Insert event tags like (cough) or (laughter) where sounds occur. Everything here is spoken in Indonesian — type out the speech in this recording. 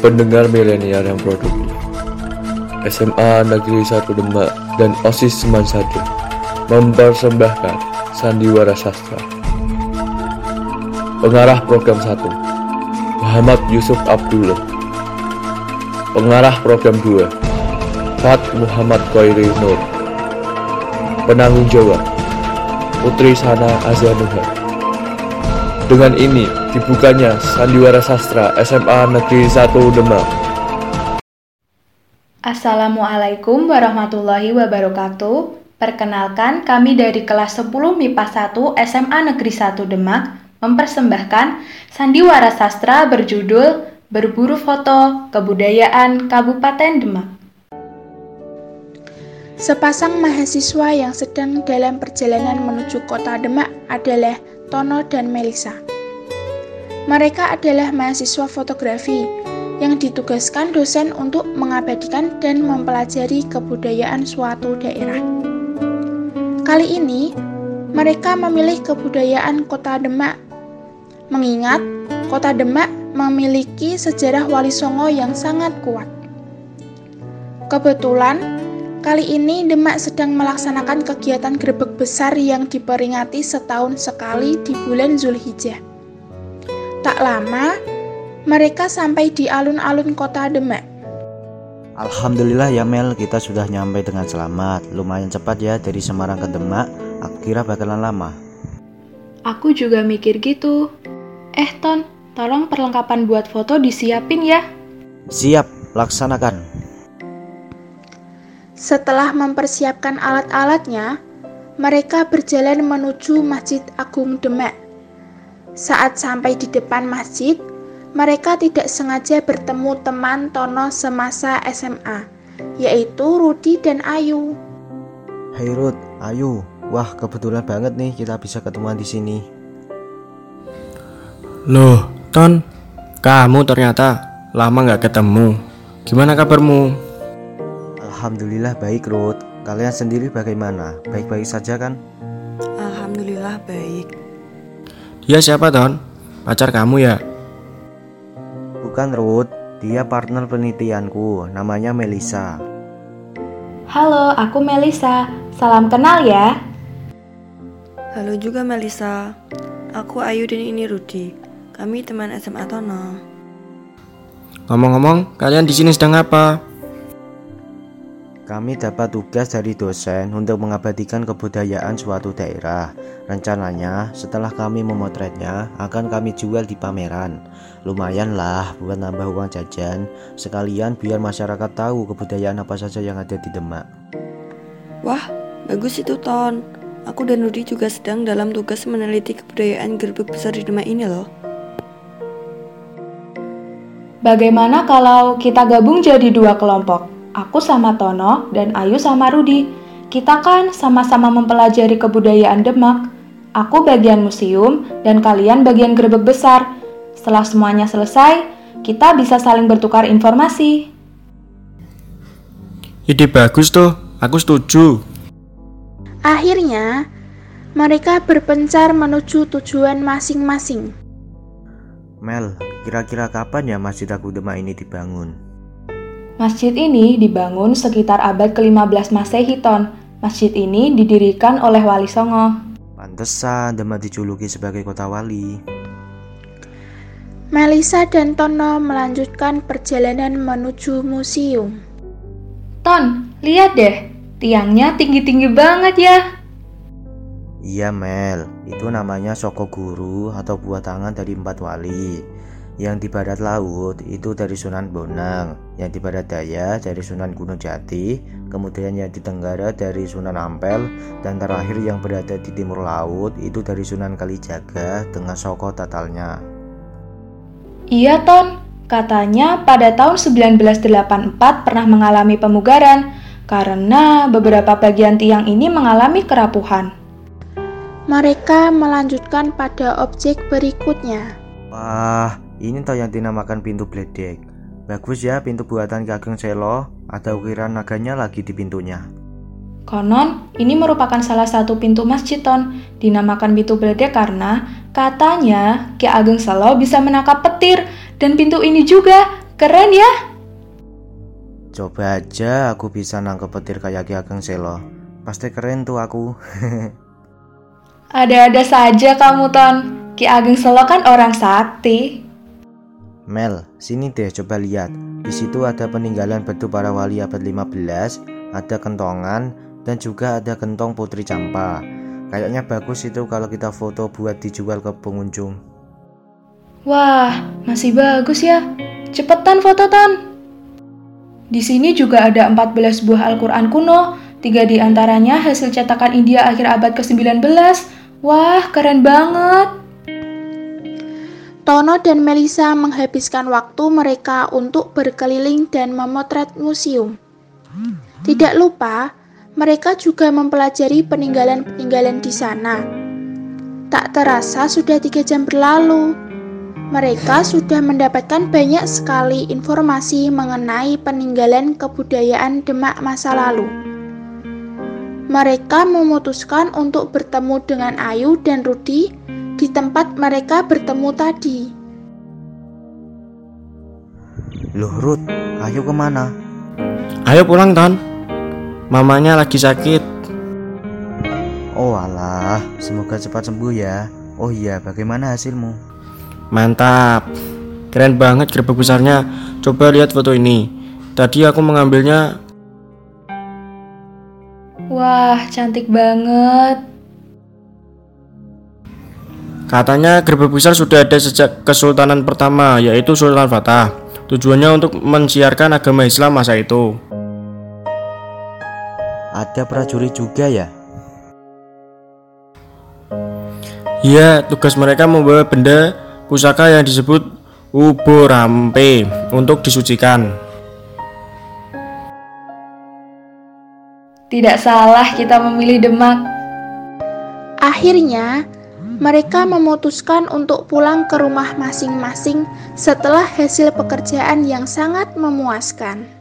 pendengar milenial yang produktif. SMA Negeri 1 Demak dan OSIS Seman Sade mempersembahkan Sandiwara Sastra. Pengarah program 1 Muhammad Yusuf Abdullah Pengarah program 2 Fat Muhammad Khairi Nur Penanggung jawab Putri Sana Azanuha Dengan ini dibukanya Sandiwara Sastra SMA Negeri 1 Demak Assalamualaikum warahmatullahi wabarakatuh Perkenalkan kami dari kelas 10 MIPA 1 SMA Negeri 1 Demak mempersembahkan sandiwara sastra berjudul Berburu Foto Kebudayaan Kabupaten Demak. Sepasang mahasiswa yang sedang dalam perjalanan menuju kota Demak adalah Tono dan Melisa. Mereka adalah mahasiswa fotografi yang ditugaskan dosen untuk mengabadikan dan mempelajari kebudayaan suatu daerah. Kali ini, mereka memilih kebudayaan kota Demak mengingat kota Demak memiliki sejarah Wali Songo yang sangat kuat. Kebetulan, kali ini Demak sedang melaksanakan kegiatan grebek besar yang diperingati setahun sekali di bulan Zulhijjah. Tak lama, mereka sampai di alun-alun kota Demak. Alhamdulillah ya Mel, kita sudah nyampe dengan selamat. Lumayan cepat ya dari Semarang ke Demak. Aku kira bakalan lama. Aku juga mikir gitu. Eh Ton, tolong perlengkapan buat foto disiapin ya. Siap, laksanakan. Setelah mempersiapkan alat-alatnya, mereka berjalan menuju Masjid Agung Demak. Saat sampai di depan masjid, mereka tidak sengaja bertemu teman Tono semasa SMA, yaitu Rudi dan Ayu. Hai Rud, Ayu, wah kebetulan banget nih kita bisa ketemuan di sini. Loh, Ton, kamu ternyata lama nggak ketemu. Gimana kabarmu? Alhamdulillah baik Rud. Kalian sendiri bagaimana? Baik-baik saja kan? Alhamdulillah baik. Dia siapa, Ton? Pacar kamu ya? Bukan Rud, dia partner penelitianku, namanya Melisa. Halo, aku Melisa. Salam kenal ya. Halo juga Melisa. Aku Ayu dan ini Rudi. Kami teman SMA Tono. Ngomong-ngomong, kalian di sini sedang apa? Kami dapat tugas dari dosen untuk mengabadikan kebudayaan suatu daerah. Rencananya, setelah kami memotretnya, akan kami jual di pameran. Lumayan lah buat nambah uang jajan, sekalian biar masyarakat tahu kebudayaan apa saja yang ada di Demak. Wah, bagus itu Ton. Aku dan Rudi juga sedang dalam tugas meneliti kebudayaan gerbek besar di Demak ini loh. Bagaimana kalau kita gabung jadi dua kelompok? Aku sama Tono dan Ayu sama Rudi. Kita kan sama-sama mempelajari kebudayaan Demak. Aku bagian museum dan kalian bagian gerbek besar. Setelah semuanya selesai, kita bisa saling bertukar informasi. Ide bagus tuh, aku setuju. Akhirnya, mereka berpencar menuju tujuan masing-masing. Mel, kira-kira kapan ya Masjid Agung Demak ini dibangun? Masjid ini dibangun sekitar abad ke-15 Masehi Ton. Masjid ini didirikan oleh Wali Songo. Pantesan Demak dijuluki sebagai kota wali. Melisa dan Tono melanjutkan perjalanan menuju museum. Ton, lihat deh, tiangnya tinggi-tinggi banget ya. Iya Mel, itu namanya Soko Guru atau buah tangan dari empat wali. Yang di barat laut itu dari Sunan Bonang, yang di barat daya dari Sunan Gunung Jati, kemudian yang di tenggara dari Sunan Ampel, dan terakhir yang berada di timur laut itu dari Sunan Kalijaga dengan Soko Tatalnya. Iya Ton, katanya pada tahun 1984 pernah mengalami pemugaran karena beberapa bagian tiang ini mengalami kerapuhan. Mereka melanjutkan pada objek berikutnya. Wah, ini toh yang dinamakan pintu bledek. Bagus ya pintu buatan Ki Ageng Selo, ada ukiran naganya lagi di pintunya. Konon, ini merupakan salah satu pintu masjid Ton, dinamakan pintu bledek karena katanya Ki Ageng Selo bisa menangkap petir dan pintu ini juga Keren ya? Coba aja aku bisa nangkep petir kayak Ki Ageng Selo. Pasti keren tuh aku. (laughs) Ada-ada saja kamu, Ton. Ki Ageng Selo kan orang sakti. Mel, sini deh coba lihat. Di situ ada peninggalan batu para wali abad 15, ada kentongan, dan juga ada gentong Putri Campa. Kayaknya bagus itu kalau kita foto buat dijual ke pengunjung. Wah, masih bagus ya. Cepetan foto, Ton. Di sini juga ada 14 buah Al-Quran kuno, tiga di antaranya hasil cetakan India akhir abad ke-19. Wah, keren banget. Tono dan Melisa menghabiskan waktu mereka untuk berkeliling dan memotret museum. Tidak lupa, mereka juga mempelajari peninggalan-peninggalan di sana. Tak terasa sudah tiga jam berlalu. Mereka sudah mendapatkan banyak sekali informasi mengenai peninggalan kebudayaan Demak masa lalu. Mereka memutuskan untuk bertemu dengan Ayu dan Rudi di tempat mereka bertemu tadi. Loh Ruth, ayo ke mana? Ayo pulang, Ton. Mamanya lagi sakit. Oh alah, semoga cepat sembuh ya. Oh iya, bagaimana hasilmu? Mantap. Keren banget gerbek besarnya. Coba lihat foto ini. Tadi aku mengambilnya Wah, cantik banget. Katanya gerbek besar sudah ada sejak Kesultanan pertama, yaitu Sultan Fatah. Tujuannya untuk mensiarkan agama Islam masa itu. Ada prajurit juga ya? Iya, tugas mereka membawa benda pusaka yang disebut uborampe untuk disucikan. Tidak salah kita memilih Demak. Akhirnya, mereka memutuskan untuk pulang ke rumah masing-masing setelah hasil pekerjaan yang sangat memuaskan.